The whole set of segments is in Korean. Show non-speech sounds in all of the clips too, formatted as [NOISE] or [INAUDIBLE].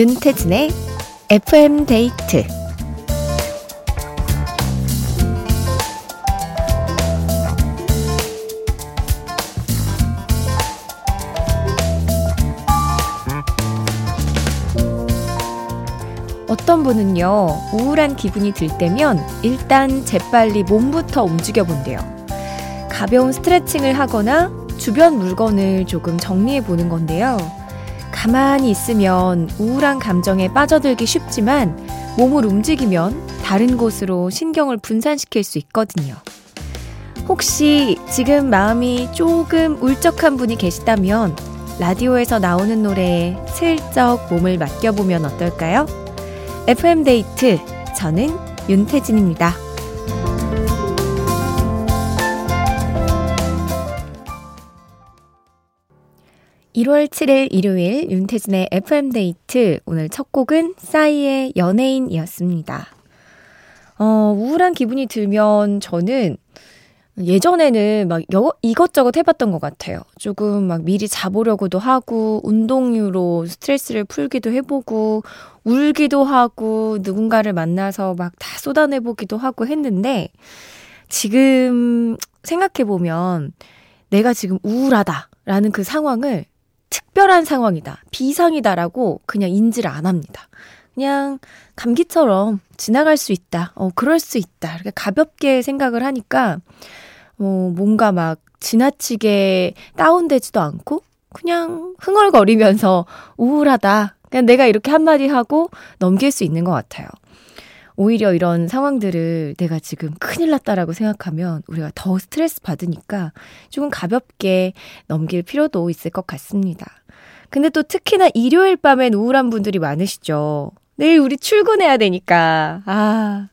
윤태진의 FM 데이트 어떤 분은요, 우울한 기분이 들 때면 일단 재빨리 몸부터 움직여 본대요. 가벼운 스트레칭을 하거나 주변 물건을 조금 정리해 보는 건데요. 가만히 있으면 우울한 감정에 빠져들기 쉽지만 몸을 움직이면 다른 곳으로 신경을 분산시킬 수 있거든요. 혹시 지금 마음이 조금 울적한 분이 계시다면 라디오에서 나오는 노래에 슬쩍 몸을 맡겨보면 어떨까요? FM데이트, 저는 윤태진입니다. 1월 7일 일요일 윤태진의 FM데이트 오늘 첫 곡은 싸이의 연예인이었습니다. 어, 우울한 기분이 들면 저는 예전에는 막 여, 이것저것 해봤던 것 같아요. 조금 막 미리 자보려고도 하고, 운동으로 스트레스를 풀기도 해보고, 울기도 하고, 누군가를 만나서 막 다 쏟아내보기도 하고 했는데, 지금 생각해보면 내가 지금 우울하다라는 그 상황을 특별한 상황이다, 비상이다라고 그냥 인지를 안 합니다. 그냥 감기처럼 지나갈 수 있다, 어, 그럴 수 있다. 이렇게 가볍게 생각을 하니까, 어, 뭔가 막 지나치게 다운되지도 않고, 그냥 흥얼거리면서 우울하다. 그냥 내가 이렇게 한마디 하고 넘길 수 있는 것 같아요. 오히려 이런 상황들을 내가 지금 큰일 났다라고 생각하면 우리가 더 스트레스 받으니까 조금 가볍게 넘길 필요도 있을 것 같습니다. 근데 또 특히나 일요일 밤엔 우울한 분들이 많으시죠. 내일 우리 출근해야 되니까. 아.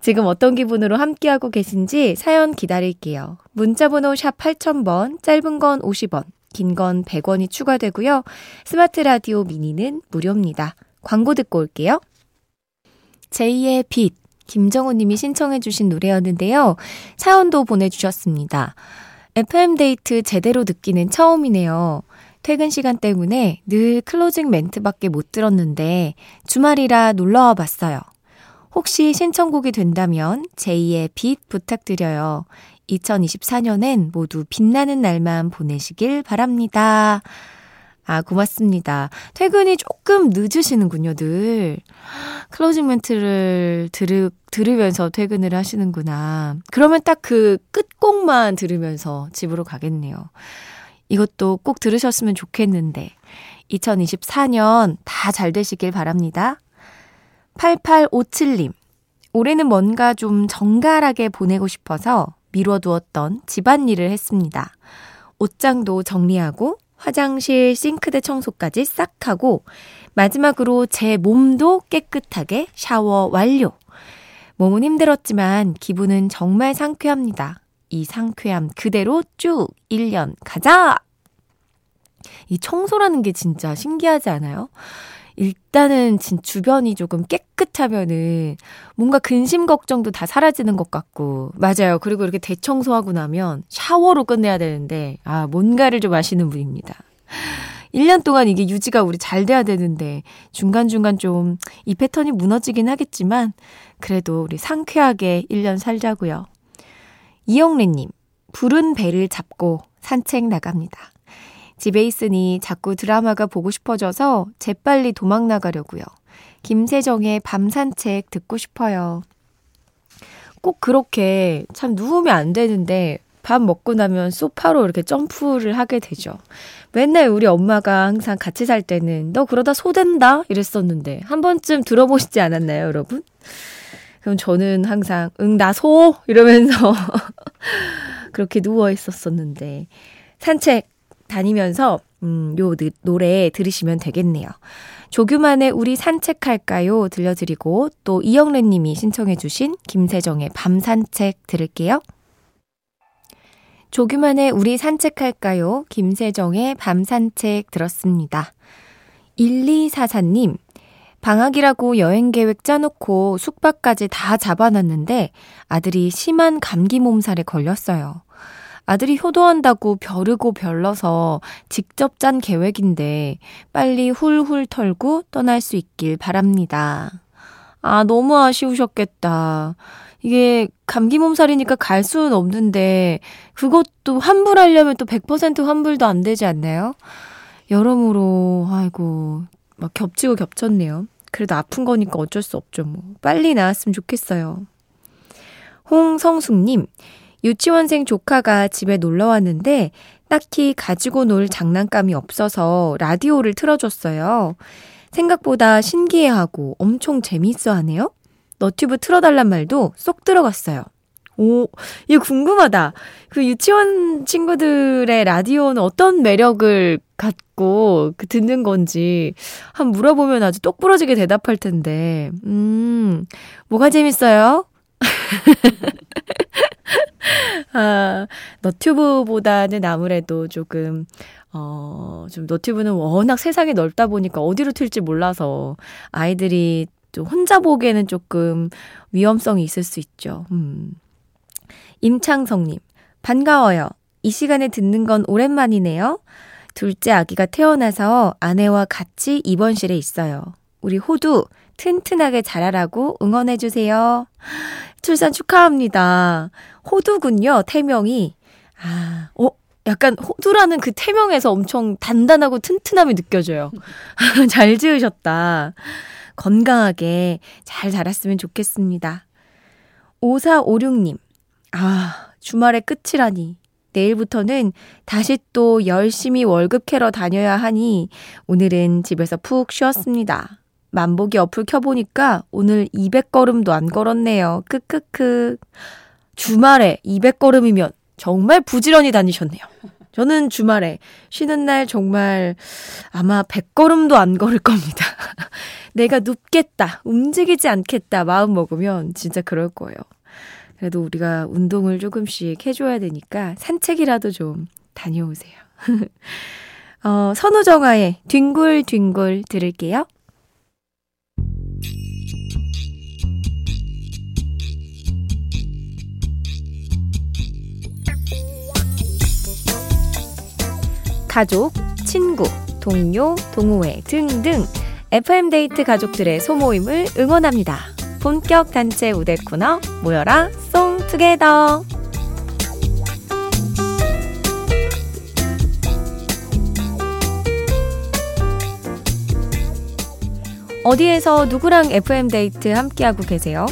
지금 어떤 기분으로 함께하고 계신지 사연 기다릴게요. 문자번호 샵 8000번, 짧은 건 50원, 긴 건 100원이 추가되고요. 스마트 라디오 미니는 무료입니다. 광고 듣고 올게요. 제2의 빛, 김정우 님이 신청해 주신 노래였는데요. 사연도 보내주셨습니다. FM데이트 제대로 듣기는 처음이네요. 퇴근 시간 때문에 늘 클로징 멘트밖에 못 들었는데 주말이라 놀러와 봤어요. 혹시 신청곡이 된다면 제2의 빛 부탁드려요. 2024년엔 모두 빛나는 날만 보내시길 바랍니다. 아, 고맙습니다. 퇴근이 조금 늦으시는군요, 늘. 클로징 멘트를 들으, 들으면서 퇴근을 하시는구나. 그러면 딱 그 끝곡만 들으면서 집으로 가겠네요. 이것도 꼭 들으셨으면 좋겠는데. 2024년 다 잘 되시길 바랍니다. 8857님. 올해는 뭔가 좀 정갈하게 보내고 싶어서 미뤄두었던 집안일을 했습니다. 옷장도 정리하고 화장실 싱크대 청소까지 싹 하고 마지막으로 제 몸도 깨끗하게 샤워 완료. 몸은 힘들었지만 기분은 정말 상쾌합니다. 이 상쾌함 그대로 쭉 1년 가자! 이 청소라는 게 진짜 신기하지 않아요? 일단은 진 주변이 조금 깨끗하면은 뭔가 근심 걱정도 다 사라지는 것 같고 맞아요. 그리고 이렇게 대청소하고 나면 샤워로 끝내야 되는데 아 뭔가를 좀 아시는 분입니다. 1년 동안 이게 유지가 우리 잘 돼야 되는데 중간중간 좀 이 패턴이 무너지긴 하겠지만 그래도 우리 상쾌하게 1년 살자고요. 이영래님, 푸른 배를 잡고 산책 나갑니다. 집에 있으니 자꾸 드라마가 보고 싶어져서 재빨리 도망 나가려고요. 김세정의 밤 산책 듣고 싶어요. 꼭 그렇게 참 누우면 안 되는데 밥 먹고 나면 소파로 이렇게 점프를 하게 되죠. 맨날 우리 엄마가 항상 같이 살 때는 너 그러다 소된다 이랬었는데 한 번쯤 들어보시지 않았나요, 여러분? 그럼 저는 항상 응, 나 소! 이러면서 [LAUGHS] 그렇게 누워 있었었는데 산책 다니면서 음, 요 노래 들으시면 되겠네요. 조규만의 우리 산책할까요? 들려드리고 또 이영래 님이 신청해 주신 김세정의 밤 산책 들을게요. 조규만의 우리 산책할까요? 김세정의 밤 산책 들었습니다. 1244님, 방학이라고 여행 계획 짜놓고 숙박까지 다 잡아놨는데 아들이 심한 감기 몸살에 걸렸어요. 아들이 효도한다고 벼르고 별러서 직접 짠 계획인데 빨리 훌훌 털고 떠날 수 있길 바랍니다. 아, 너무 아쉬우셨겠다. 이게 감기 몸살이니까 갈 수는 없는데 그것도 환불하려면 또 100% 환불도 안 되지 않나요? 여러모로 아이고 막 겹치고 겹쳤네요. 그래도 아픈 거니까 어쩔 수 없죠. 뭐 빨리 나았으면 좋겠어요. 홍성숙님 유치원생 조카가 집에 놀러 왔는데 딱히 가지고 놀 장난감이 없어서 라디오를 틀어줬어요. 생각보다 신기해하고 엄청 재미있어 하네요. 너튜브 틀어달란 말도 쏙 들어갔어요. 오, 이거 궁금하다. 그 유치원 친구들의 라디오는 어떤 매력을 갖고 그 듣는 건지 한 물어보면 아주 똑부러지게 대답할 텐데. 음, 뭐가 재밌어요? [LAUGHS] 아, 너튜브보다는 아무래도 조금, 어, 좀 너튜브는 워낙 세상이 넓다 보니까 어디로 틀지 몰라서 아이들이 좀 혼자 보기에는 조금 위험성이 있을 수 있죠. 음. 임창성님, 반가워요. 이 시간에 듣는 건 오랜만이네요. 둘째 아기가 태어나서 아내와 같이 입원실에 있어요. 우리 호두 튼튼하게 자라라고 응원해주세요. 출산 축하합니다. 호두군요, 태명이. 아, 어, 약간 호두라는 그 태명에서 엄청 단단하고 튼튼함이 느껴져요. [LAUGHS] 잘 지으셨다. 건강하게 잘 자랐으면 좋겠습니다. 5456님, 아, 주말의 끝이라니. 내일부터는 다시 또 열심히 월급 캐러 다녀야 하니 오늘은 집에서 푹 쉬었습니다. 만보기 어플 켜보니까 오늘 200걸음도 안 걸었네요. 크크크. 주말에 200걸음이면 정말 부지런히 다니셨네요. 저는 주말에 쉬는 날 정말 아마 100걸음도 안 걸을 겁니다. [LAUGHS] 내가 눕겠다, 움직이지 않겠다 마음 먹으면 진짜 그럴 거예요. 그래도 우리가 운동을 조금씩 해줘야 되니까 산책이라도 좀 다녀오세요. [LAUGHS] 어, 선우정아의 뒹굴뒹굴 들을게요. 가족, 친구, 동료, 동호회 등등 FM데이트 가족들의 소모임을 응원합니다. 본격 단체 우대 코너 모여라 송투게더 어디에서 누구랑 FM데이트 함께하고 계세요?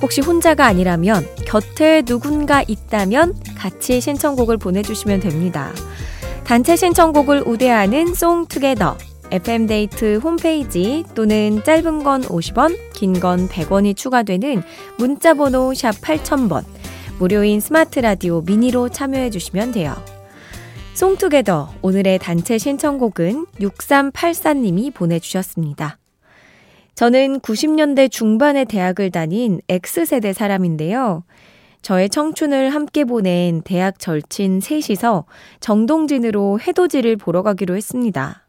혹시 혼자가 아니라면 곁에 누군가 있다면 같이 신청곡을 보내주시면 됩니다. 단체 신청곡을 우대하는 송투게더 FM데이트 홈페이지 또는 짧은 건 50원, 긴 건 100원이 추가되는 문자번호 샵 8000번, 무료인 스마트 라디오 미니로 참여해 주시면 돼요. 송투게더 오늘의 단체 신청곡은 6384님이 보내주셨습니다. 저는 90년대 중반에 대학을 다닌 X세대 사람인데요. 저의 청춘을 함께 보낸 대학 절친 셋이서 정동진으로 해돋이를 보러 가기로 했습니다.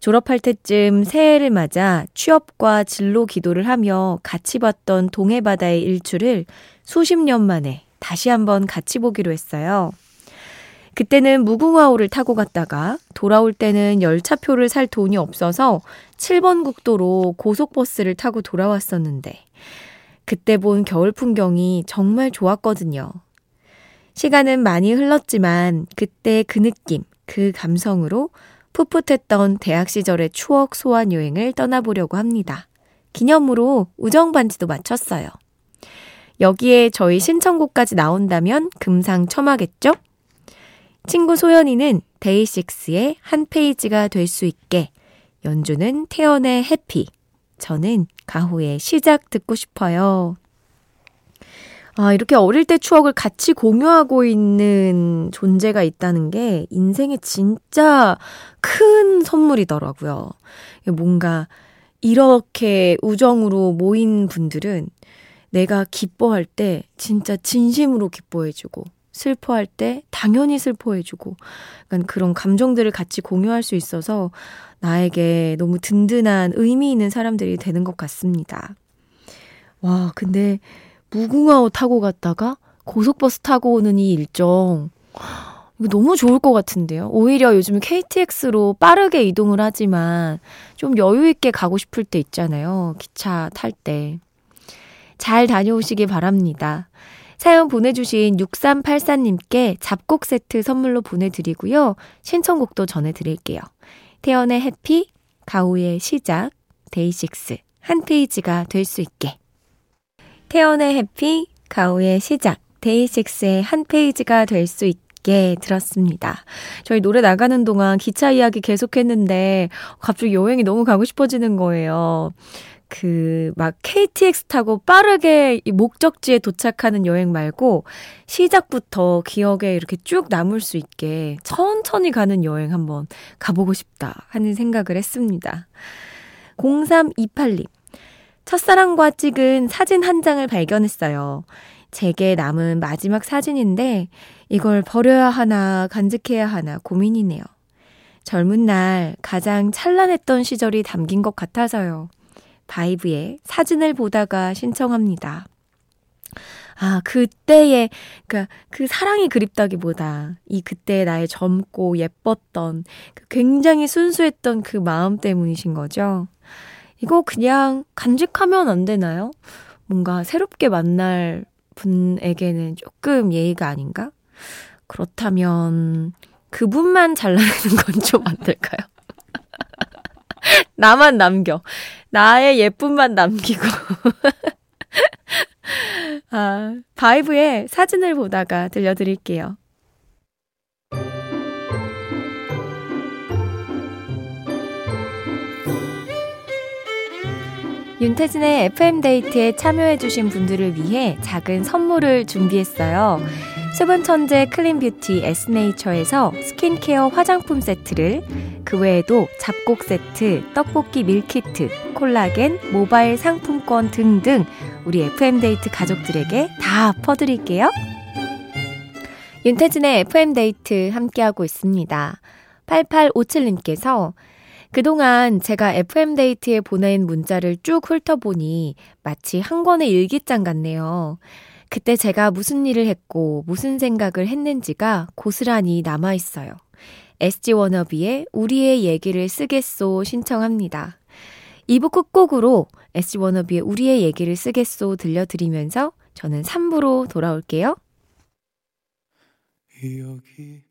졸업할 때쯤 새해를 맞아 취업과 진로 기도를 하며 같이 봤던 동해바다의 일출을 수십 년 만에 다시 한번 같이 보기로 했어요. 그때는 무궁화호를 타고 갔다가 돌아올 때는 열차표를 살 돈이 없어서 7번 국도로 고속버스를 타고 돌아왔었는데 그때 본 겨울 풍경이 정말 좋았거든요. 시간은 많이 흘렀지만 그때 그 느낌, 그 감성으로 풋풋했던 대학 시절의 추억 소환 여행을 떠나보려고 합니다. 기념으로 우정 반지도 맞췄어요. 여기에 저희 신청곡까지 나온다면 금상첨화겠죠? 친구 소연이는 데이식스의 한 페이지가 될 수 있게 연주는 태연의 해피 저는 가호의 시작 듣고 싶어요. 아, 이렇게 어릴 때 추억을 같이 공유하고 있는 존재가 있다는 게 인생에 진짜 큰 선물이더라고요. 뭔가 이렇게 우정으로 모인 분들은 내가 기뻐할 때 진짜 진심으로 기뻐해주고 슬퍼할 때 당연히 슬퍼해주고 약간 그런 감정들을 같이 공유할 수 있어서 나에게 너무 든든한 의미 있는 사람들이 되는 것 같습니다. 와, 근데 무궁화호 타고 갔다가 고속버스 타고 오는 이 일정 이거 너무 좋을 것 같은데요. 오히려 요즘 KTX로 빠르게 이동을 하지만 좀 여유있게 가고 싶을 때 있잖아요. 기차 탈 때. 잘 다녀오시기 바랍니다. 사연 보내주신 6384님께 잡곡 세트 선물로 보내드리고요. 신청곡도 전해드릴게요. 태연의 해피, 가오의 시작, 데이식스 한 페이지가 될 수 있게. 태연의 해피, 가오의 시작, 데이식스의 한 페이지가 될 수 있게 들었습니다. 저희 노래 나가는 동안 기차 이야기 계속했는데 갑자기 여행이 너무 가고 싶어지는 거예요. 그, 막 KTX 타고 빠르게 이 목적지에 도착하는 여행 말고 시작부터 기억에 이렇게 쭉 남을 수 있게 천천히 가는 여행 한번 가보고 싶다 하는 생각을 했습니다. 0328님. 첫사랑과 찍은 사진 한 장을 발견했어요. 제게 남은 마지막 사진인데 이걸 버려야 하나 간직해야 하나 고민이네요. 젊은 날 가장 찬란했던 시절이 담긴 것 같아서요. 바이브의 사진을 보다가 신청합니다. 아, 그때의, 그니까 그 사랑이 그립다기보다 이 그때 나의 젊고 예뻤던 그 굉장히 순수했던 그 마음 때문이신 거죠. 이거 그냥 간직하면 안 되나요? 뭔가 새롭게 만날 분에게는 조금 예의가 아닌가? 그렇다면 그분만 잘라내는 건 좀 안 될까요? 나만 남겨. 나의 예쁨만 남기고. [LAUGHS] 아, 바이브의 사진을 보다가 들려드릴게요. 윤태진의 FM데이트에 참여해주신 분들을 위해 작은 선물을 준비했어요. 수분 천재 clean beauty 에스네이처에서 스킨케어 화장품 세트를 그 외에도 잡곡 세트, 떡볶이 밀키트, 콜라겐, 모바일 상품권 등등 우리 FM데이트 가족들에게 다 퍼드릴게요. 윤태진의 FM데이트 함께하고 있습니다. 8857님께서 그동안 제가 FM데이트에 보낸 문자를 쭉 훑어보니 마치 한 권의 일기장 같네요. 그때 제가 무슨 일을 했고 무슨 생각을 했는지가 고스란히 남아 있어요. SG 워너비의 우리의 얘기를 쓰겠소 신청합니다. 2부 끝곡으로 SG 워너비의 우리의 얘기를 쓰겠소 들려드리면서 저는 3부로 돌아올게요. 여기